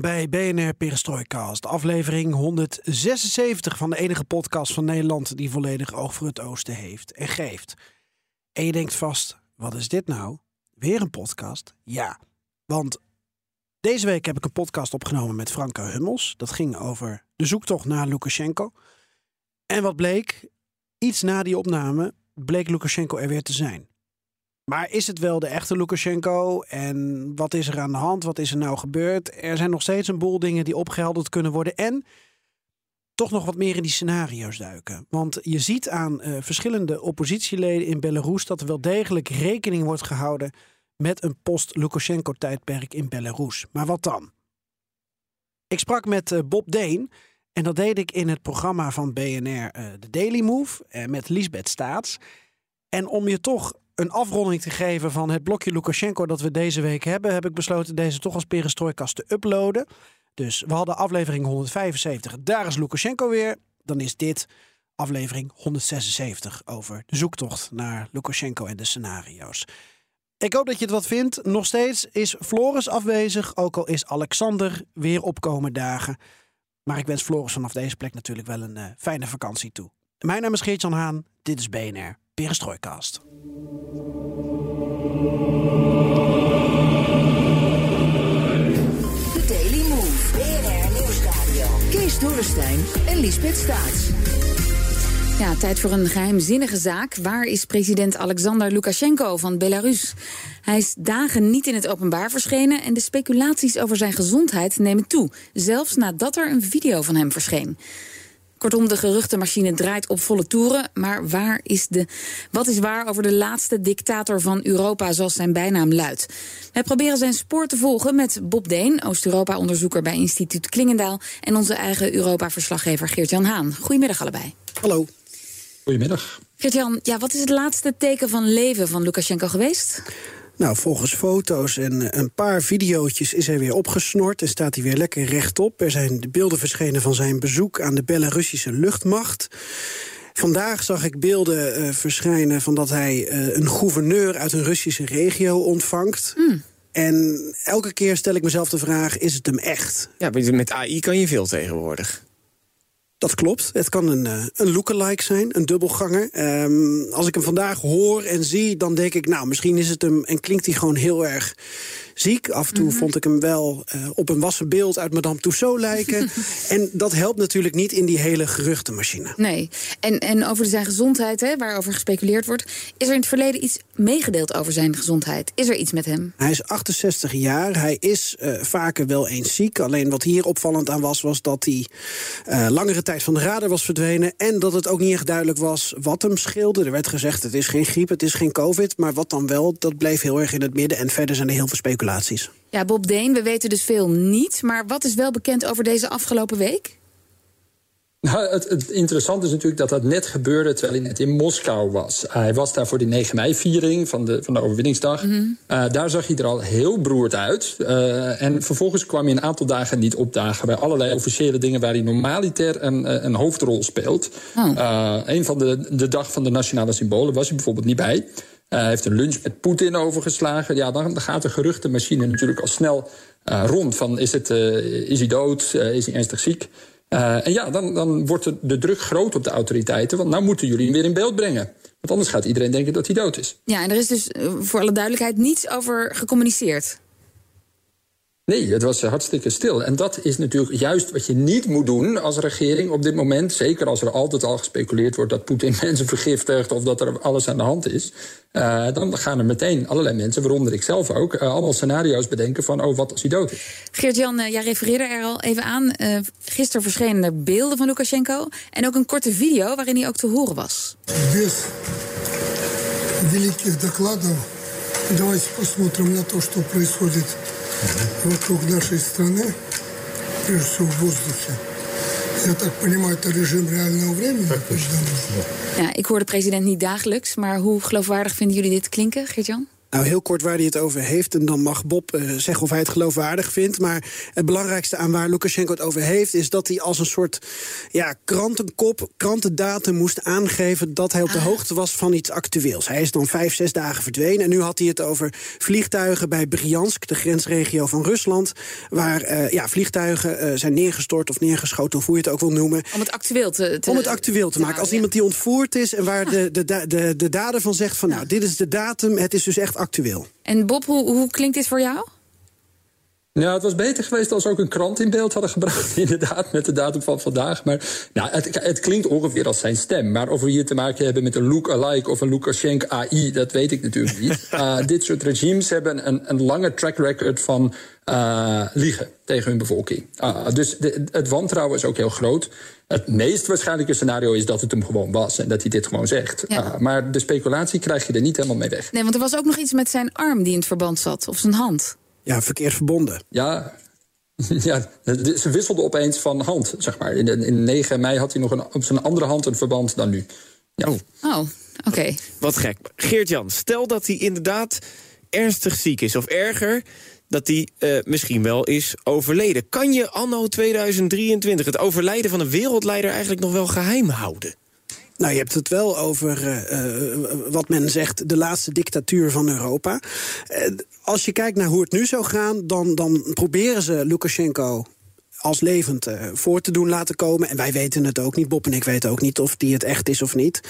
Bij BNR Perestrooikast, aflevering 176 van de enige podcast van Nederland die volledig voor het oosten heeft en geeft. En je denkt vast, wat is dit nou? Weer een podcast? Ja, want deze week heb ik een podcast opgenomen met Franka Hummels. Dat ging over de zoektocht naar Lukashenko. En wat bleek? Iets na die opname bleek Lukashenko er weer te zijn. Maar is het wel de echte Lukashenko? En wat is er aan de hand? Wat is er nou gebeurd? Er zijn nog steeds een boel dingen die opgehelderd kunnen worden. En toch nog wat meer in die scenario's duiken. Want je ziet aan uh, verschillende oppositieleden in Belarus dat er wel degelijk rekening wordt gehouden met een post-Lukashenko-tijdperk in Belarus. Maar wat dan? Ik sprak met uh, Bob Deen. En dat deed ik in het programma van BNR, uh, The Daily Move, met Lisbeth Staats. En om je toch een afronding te geven van het blokje Lukashenko dat we deze week hebben, heb ik besloten deze toch als perestrooikast te uploaden. Dus we hadden aflevering 175, daar is Lukashenko weer. Dan is dit aflevering 176 over de zoektocht naar Lukashenko en de scenario's. Ik hoop dat je het wat vindt. Nog steeds is Floris afwezig, ook al is Alexander weer opkomen dagen. Maar ik wens Floris vanaf deze plek natuurlijk wel een uh, fijne vakantie toe. Mijn naam is Geert-Jan Haan, dit is BNR, Perestrooikast. The Daily Move. BNR Nieuwsradio. Kees Dorrestein en Liesbeth Staats. Ja, tijd voor een geheimzinnige zaak. Waar is president Alexander Lukashenko van Belarus? Hij is dagen niet in het openbaar verschenen en de speculaties over zijn gezondheid nemen toe. Zelfs nadat er een video van hem verscheen. Kortom, de geruchtenmachine draait op volle toeren. Maar waar is de, wat is waar over de laatste dictator van Europa, zoals zijn bijnaam luidt? Wij proberen zijn spoor te volgen met Bob Deen, Oost-Europa-onderzoeker bij instituut Klingendaal... en onze eigen Europa-verslaggever Geert-Jan Haan. Goedemiddag allebei. Hallo. Goedemiddag. Geert-Jan, ja, wat is het laatste teken van leven van Lukashenko geweest? Nou, volgens foto's en een paar videootjes is hij weer opgesnord en staat hij weer lekker rechtop. Er zijn de beelden verschenen van zijn bezoek aan de Belarussische luchtmacht. Vandaag zag ik beelden uh, verschijnen van dat hij uh, een gouverneur uit een Russische regio ontvangt. Mm. En elke keer stel ik mezelf de vraag: is het hem echt? Ja, met AI kan je veel tegenwoordig. Dat klopt. Het kan een, uh, een lookalike zijn, een dubbelganger. Um, als ik hem vandaag hoor en zie, dan denk ik, nou, misschien is het hem en klinkt hij gewoon heel erg ziek. Af en toe mm -hmm. vond ik hem wel uh, op een wassen beeld uit Madame Tussauds lijken. en dat helpt natuurlijk niet in die hele geruchtenmachine. Nee. En, en over zijn gezondheid, hè, waarover gespeculeerd wordt... is er in het verleden iets meegedeeld over zijn gezondheid? Is er iets met hem? Hij is 68 jaar. Hij is uh, vaker wel eens ziek. Alleen wat hier opvallend aan was, was dat hij uh, langere tijd van de radar was verdwenen... en dat het ook niet echt duidelijk was wat hem scheelde. Er werd gezegd, het is geen griep, het is geen covid. Maar wat dan wel, dat bleef heel erg in het midden. En verder zijn er heel veel speculaties. Ja, Bob Deen, we weten dus veel niet. Maar wat is wel bekend over deze afgelopen week? Nou, het, het interessante is natuurlijk dat dat net gebeurde terwijl hij net in Moskou was. Uh, hij was daar voor die 9 mei-viering van de, van de overwinningsdag. Mhm. Mm -hmm. uh, daar zag hij er al heel beroerd uit. Uh, en vervolgens kwam hij een aantal dagen niet opdagen... bij allerlei officiële dingen waar hij normaliter een, een hoofdrol speelt. Oh. een van de, de dag van de nationale symbolen was hij bijvoorbeeld niet bij. Hij heeft een lunch met Poetin overgeslagen. Ja, dan, gaat de geruchtenmachine natuurlijk al snel rond. Van is, het, is hij dood? is hij ernstig ziek? En ja, dan, dan wordt de, de, druk groot op de autoriteiten. Want nou moeten jullie hem weer in beeld brengen. Want anders gaat iedereen denken dat hij dood is. Ja, en er is dus voor alle duidelijkheid niets over gecommuniceerd. Nee, het was hartstikke stil. En dat is natuurlijk juist wat je niet moet doen als regering op dit moment. Zeker als er altijd al gespeculeerd wordt dat Poetin mensen vergiftigt of dat er alles aan de hand is. Uh, dan gaan er meteen allerlei mensen, waaronder ik zelf ook, uh, allemaal scenario's bedenken van, oh, wat als hij dood is. Geert-Jan, uh, jij refereerde er al even aan. gisteren verschenen er beelden van Lukashenko en ook een korte video waarin hij ook te horen was. Без великих докладов давайте посмотрим на то, что происходит вокруг нашей страны, прежде всего в воздухе. Я так понимаю, это режим реального времени. Ja, ik hoor de president niet dagelijks, maar hoe geloofwaardig vinden jullie dit klinken, Geert-Jan? Nou, heel kort waar hij het over heeft. En dan mag Bob uh, zeggen of hij het geloofwaardig vindt. Maar het belangrijkste aan waar Lukashenko het over heeft... is dat hij als een soort ja, krantenkop, krantendatum moest aangeven... dat hij op de ah. hoogte was van iets actueels. Hij is dan vijf, zes dagen verdwenen. En nu had hij het over vliegtuigen bij Bryansk, de grensregio van Rusland... waar uh, ja, vliegtuigen uh, zijn neergestort of neergeschoten, of hoe je het ook wil noemen. Om het actueel te, te Om het actueel te maken. Als iemand die ontvoerd is en waar de, de, de, de, de dader van zegt... van nou, dit is de datum, het is dus echt actueel. En Bob, hoe, hoe klinkt dit voor jou? Ja, het was beter geweest als ze ook een krant in beeld hadden gebracht, inderdaad, met de datum van vandaag. Maar nou, het, het klinkt ongeveer als zijn stem. Maar of we hier te maken hebben met een look-alike of een Lukashenko AI, dat weet ik natuurlijk niet. Uh, dit soort regimes hebben een, een lange track record van uh, liegen tegen hun bevolking. Uh, dus de, het wantrouwen is ook heel groot. Het meest waarschijnlijke scenario is dat het hem gewoon was en dat hij dit gewoon zegt. Ja. maar de speculatie krijg je er niet helemaal mee weg. Nee, want er was ook nog iets met zijn arm die in het verband zat, of zijn hand. Ja, verkeerd verbonden. Ja, ja, ze wisselden opeens van hand, zeg maar. In, in 9 mei had hij nog een, op zijn andere hand een verband dan nu. Ja. Oh, oh oké. Wat gek. Geert-Jan, stel dat hij inderdaad ernstig ziek is of erger dat hij uh, misschien wel is overleden. Kan je anno 2023 het overlijden van een wereldleider eigenlijk nog wel geheim houden? Nou, je hebt het wel over uh, uh, wat men zegt de laatste dictatuur van Europa. Als je kijkt naar hoe het nu zou gaan, dan, dan proberen ze Lukashenko als levend uh, voor te doen laten komen. En wij weten het ook niet. Bob en ik weten ook niet of die het echt is of niet.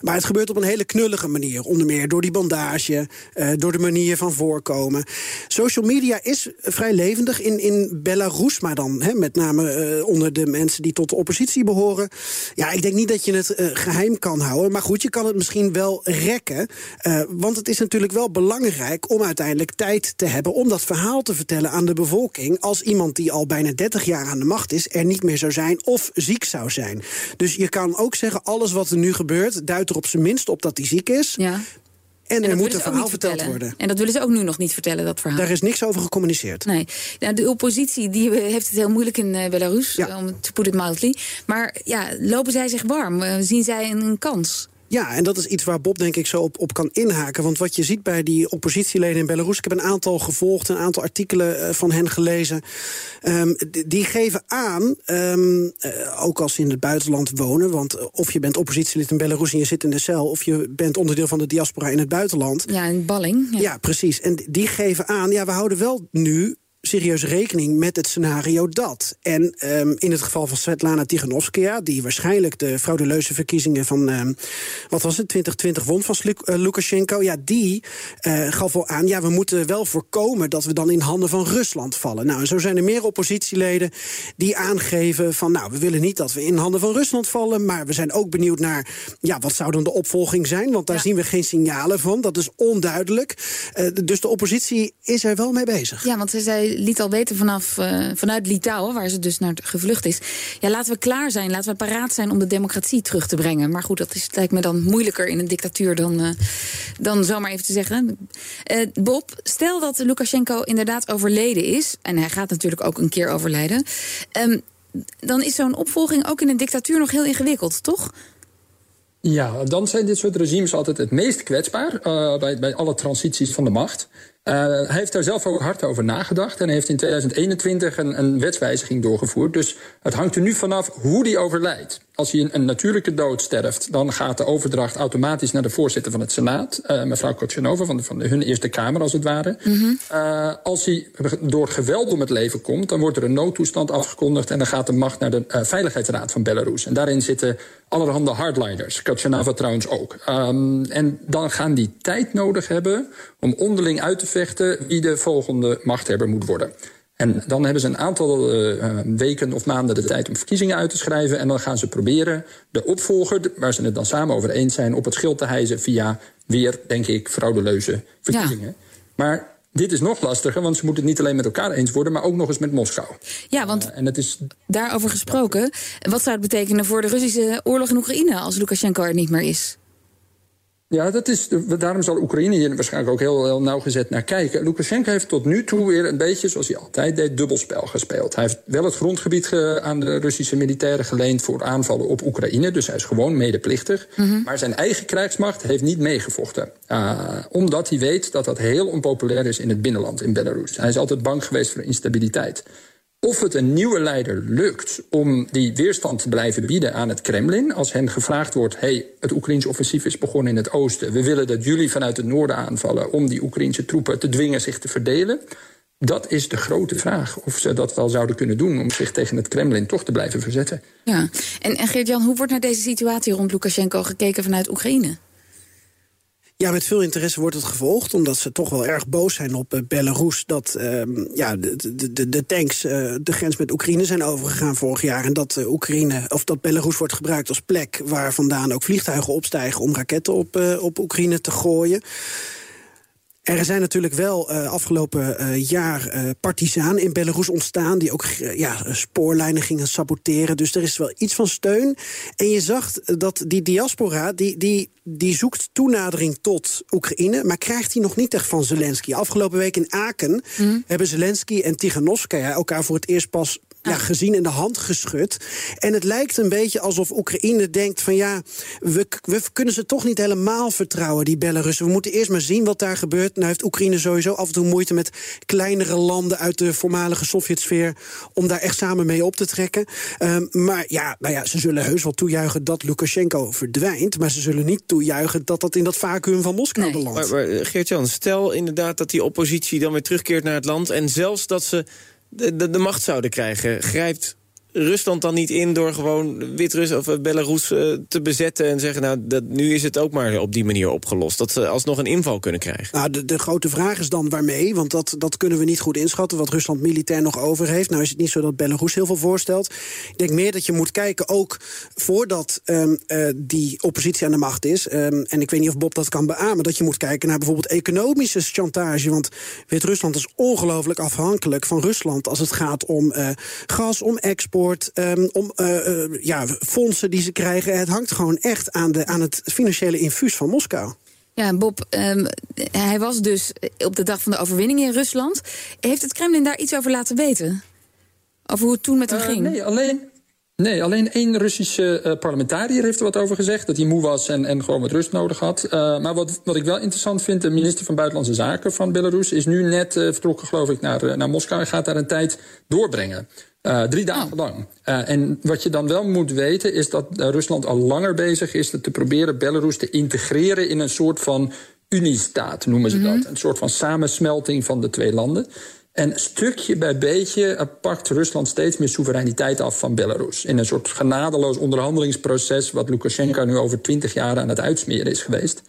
Maar het gebeurt op een hele knullige manier. Onder meer door die bandage, uh, door de manier van voorkomen. Social media is vrij levendig in, in Belarus, maar dan he, met name uh, onder de mensen die tot de oppositie behoren. Ja, ik denk niet dat je het geheim kan houden. Maar goed, je kan het misschien wel rekken. want het is natuurlijk wel belangrijk om uiteindelijk tijd te hebben om dat verhaal te vertellen aan de bevolking. Als iemand die al bijna 30 jaar aan de macht is, er niet meer zou zijn of ziek zou zijn. Dus je kan ook zeggen, alles wat er nu gebeurt, duidt er op zijn minst op dat hij ziek is. Ja. En, er moet een verhaal verteld worden. En dat willen ze ook nu nog niet vertellen, dat verhaal. Daar is niks over gecommuniceerd. Nee. Nou, de oppositie die heeft het heel moeilijk in uh, Belarus, ja. om to put it mildly. Maar ja, lopen zij zich warm? Uh, zien zij een, een kans? Ja, en dat is iets waar Bob denk ik zo op, op kan inhaken. Want wat je ziet bij die oppositieleden in Belarus... ik heb een aantal gevolgd, een aantal artikelen uh, van hen gelezen... Um, die geven aan, um, uh, ook als ze in het buitenland wonen... want of je bent oppositielid in Belarus en je zit in de cel... of je bent onderdeel van de diaspora in het buitenland. Ja, in balling. Ja. ja, precies. En die geven aan, ja, we houden wel nu serieus rekening met het scenario dat. En um, in het geval van Svetlana Tiganovskaya, die waarschijnlijk de frauduleuze verkiezingen van, um, wat was het, 2020 won van uh, Lukashenko, ja, die uh, gaf wel aan, ja, we moeten wel voorkomen dat we dan in handen van Rusland vallen. Nou, en zo zijn er meer oppositieleden die aangeven van, nou, we willen niet dat we in handen van Rusland vallen, maar we zijn ook benieuwd naar, ja, wat zou dan de opvolging zijn? Want daar ja. zien we geen signalen van, dat is onduidelijk. Uh, dus de oppositie is er wel mee bezig. Ja, want ze liet al weten vanaf, uh, vanuit Litouwen, waar ze dus naar gevlucht is. Ja, laten we klaar zijn, laten we paraat zijn om de democratie terug te brengen. Maar goed, dat is, lijkt me dan moeilijker in een dictatuur dan, uh, dan zomaar even te zeggen. Uh, Bob, stel dat Lukashenko inderdaad overleden is. En hij gaat natuurlijk ook een keer overlijden. Um, dan is zo'n opvolging ook in een dictatuur nog heel ingewikkeld, toch? Ja, dan zijn dit soort regimes altijd het meest kwetsbaar bij, bij alle transities van de macht. Hij heeft daar zelf ook hard over nagedacht en heeft in 2021 een, een wetswijziging doorgevoerd. Dus het hangt er nu vanaf hoe die overlijdt. Als hij een, een, natuurlijke dood sterft, dan gaat de overdracht automatisch naar de voorzitter van het Senaat, uh, mevrouw Kotchanova, van, de, van de, hun Eerste Kamer als het ware. Mm -hmm. uh, als hij door geweld om het leven komt, dan wordt er een noodtoestand afgekondigd en dan gaat de macht naar de uh, Veiligheidsraad van Belarus. En daarin zitten allerhande hardliners, Kotchanova trouwens ook. Um, en dan gaan die tijd nodig hebben om onderling uit te vechten wie de volgende machthebber moet worden. En dan hebben ze een aantal uh, weken of maanden de tijd om verkiezingen uit te schrijven. En dan gaan ze proberen de opvolger, waar ze het dan samen over eens zijn, op het schild te hijzen via weer, denk ik, fraudeleuze verkiezingen. Ja. Maar dit is nog lastiger, want ze moeten het niet alleen met elkaar eens worden, maar ook nog eens met Moskou. Ja, want uh, en het is... daarover gesproken, wat zou het betekenen voor de Russische oorlog in Oekraïne als Lukashenko er niet meer is? Ja, dat is, daarom zal Oekraïne hier waarschijnlijk ook heel, heel nauwgezet naar kijken. Lukashenko heeft tot nu toe weer een beetje, zoals hij altijd deed, dubbelspel gespeeld. Hij heeft wel het grondgebied aan de Russische militairen geleend voor aanvallen op Oekraïne. Dus hij is gewoon medeplichtig. Mm Maar zijn eigen krijgsmacht heeft niet meegevochten. Uh, omdat hij weet dat dat heel onpopulair is in het binnenland, in Belarus. Hij is altijd bang geweest voor instabiliteit. Of het een nieuwe leider lukt om die weerstand te blijven bieden aan het Kremlin. Als hen gevraagd wordt: hey, het Oekraïns offensief is begonnen in het oosten. We willen dat jullie vanuit het noorden aanvallen om die Oekraïnse troepen te dwingen zich te verdelen. Dat is de grote vraag. Of ze dat wel zouden kunnen doen om zich tegen het Kremlin toch te blijven verzetten. Ja, en, en Geert-Jan, hoe wordt naar deze situatie rond Lukashenko gekeken vanuit Oekraïne? Ja, met veel interesse wordt het gevolgd, omdat ze toch wel erg boos zijn op uh, Belarus. Dat uh, ja, de, de, de tanks uh, de grens met Oekraïne zijn overgegaan vorig jaar. En dat Oekraïne, of dat Belarus wordt gebruikt als plek waar vandaan ook vliegtuigen opstijgen om raketten op, op Oekraïne te gooien. Er zijn natuurlijk wel uh, afgelopen uh, jaar uh, partisanen in Belarus ontstaan... die ook ja, spoorlijnen gingen saboteren. Dus er is wel iets van steun. En je zag dat die diaspora, die, die, die zoekt toenadering tot Oekraïne... maar krijgt die nog niet echt van Zelensky. Afgelopen week in Aken mm. hebben Zelensky en Tiganovskaya... elkaar voor het eerst pas ja, gezien in de hand geschud. En het lijkt een beetje alsof Oekraïne denkt van ja, we, we kunnen ze toch niet helemaal vertrouwen, die Belarussen. We moeten eerst maar zien wat daar gebeurt. Nou heeft Oekraïne sowieso af en toe moeite met kleinere landen uit de voormalige Sovjetsfeer om daar echt samen mee op te trekken. Um, maar ja, nou ja, ze zullen heus wel toejuichen dat Lukashenko verdwijnt. Maar ze zullen niet toejuichen dat dat in dat vacuüm van Moskou nee. belandt. Maar, maar Geert-Jan, stel inderdaad dat die oppositie dan weer terugkeert naar het land. En zelfs dat ze de, de, de macht zouden krijgen. Grijpt Rusland dan niet in door gewoon Wit-Rusland of Belarus uh, te bezetten en zeggen: Nou, dat, nu is het ook maar op die manier opgelost. Dat ze alsnog een inval kunnen krijgen. Nou, de, de grote vraag is dan waarmee, want dat, dat kunnen we niet goed inschatten. Wat Rusland militair nog over heeft. Nou, is het niet zo dat Belarus heel veel voorstelt. Ik denk meer dat je moet kijken, ook voordat um, uh, die oppositie aan de macht is. Um, en ik weet niet of Bob dat kan beamen, dat je moet kijken naar bijvoorbeeld economische chantage. Want Wit-Rusland is ongelooflijk afhankelijk van Rusland als het gaat om gas, om export um, om uh, uh, ja, fondsen die ze krijgen. Het hangt gewoon echt aan, de, aan het financiële infuus van Moskou. Ja, Bob, um, hij was dus op de dag van de overwinning in Rusland. Heeft het Kremlin daar iets over laten weten? Over hoe het toen met hem uh, ging? Nee, alleen, Nee, alleen één Russische uh, parlementariër heeft er wat over gezegd. Dat hij moe was en, en gewoon wat rust nodig had. Uh, maar wat, wat ik wel interessant vind, de minister van Buitenlandse Zaken van Belarus is nu net uh, vertrokken, geloof ik, naar, naar Moskou en gaat daar een tijd doorbrengen. Drie dagen oh. lang. En wat je dan wel moet weten is dat Rusland al langer bezig is te proberen Belarus te integreren in een soort van uniestaat, noemen ze mm -hmm. dat. Een soort van samensmelting van de twee landen. En stukje bij beetje pakt Rusland steeds meer soevereiniteit af van Belarus. In een soort genadeloos onderhandelingsproces, wat Lukashenko nu over twintig jaar aan het uitsmeren is geweest.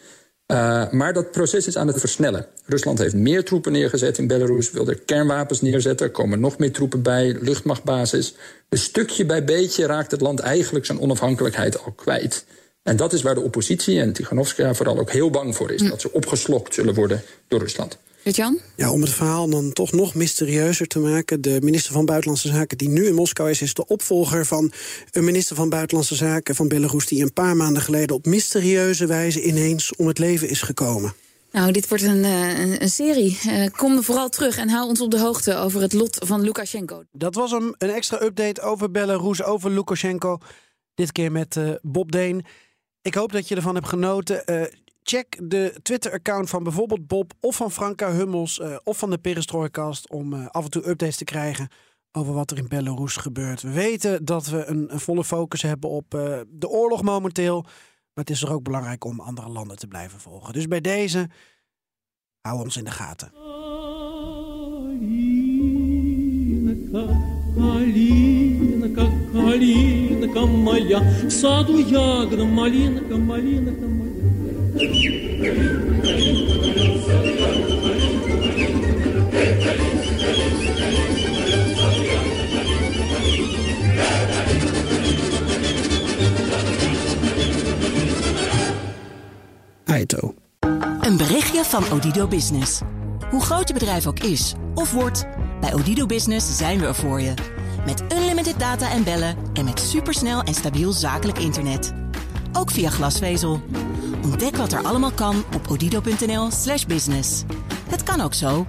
Uh, maar dat proces is aan het versnellen. Rusland heeft meer troepen neergezet in Belarus, wil er kernwapens neerzetten. Er komen nog meer troepen bij, luchtmachtbasis. Dus stukje bij beetje raakt het land eigenlijk zijn onafhankelijkheid al kwijt. En dat is waar de oppositie en Tiganovskaya vooral ook heel bang voor is. Hm. Dat ze opgeslokt zullen worden door Rusland. Jan? Ja, om het verhaal dan toch nog mysterieuzer te maken. De minister van Buitenlandse Zaken die nu in Moskou is... is de opvolger van een minister van Buitenlandse Zaken van Belarus... die een paar maanden geleden op mysterieuze wijze ineens om het leven is gekomen. Nou, dit wordt een, een, een serie. Uh, kom vooral terug en hou ons op de hoogte over het lot van Lukashenko. Dat was hem, een extra update over Belarus, over Lukashenko. Dit keer met uh, Bob Deen. Ik hoop dat je ervan hebt genoten. Uh, check de Twitter-account van bijvoorbeeld Bob of van Franka Hummels uh, of van de Perestrooikast om uh, af en toe updates te krijgen over wat er in Belarus gebeurt. We weten dat we een, een volle focus hebben op uh, de oorlog momenteel. Maar het is er ook belangrijk om andere landen te blijven volgen. Dus bij deze, hou ons in de gaten. Калинка, калинка моя, в саду ягода, малинка, малинка моя. Aito. Een berichtje van Odido Business. Hoe groot je bedrijf ook is of wordt, bij Odido Business zijn we er voor je. Met unlimited data en bellen en met supersnel en stabiel zakelijk internet. Ook via glasvezel. Ontdek wat er allemaal kan op odido.nl/slash business. Het kan ook zo.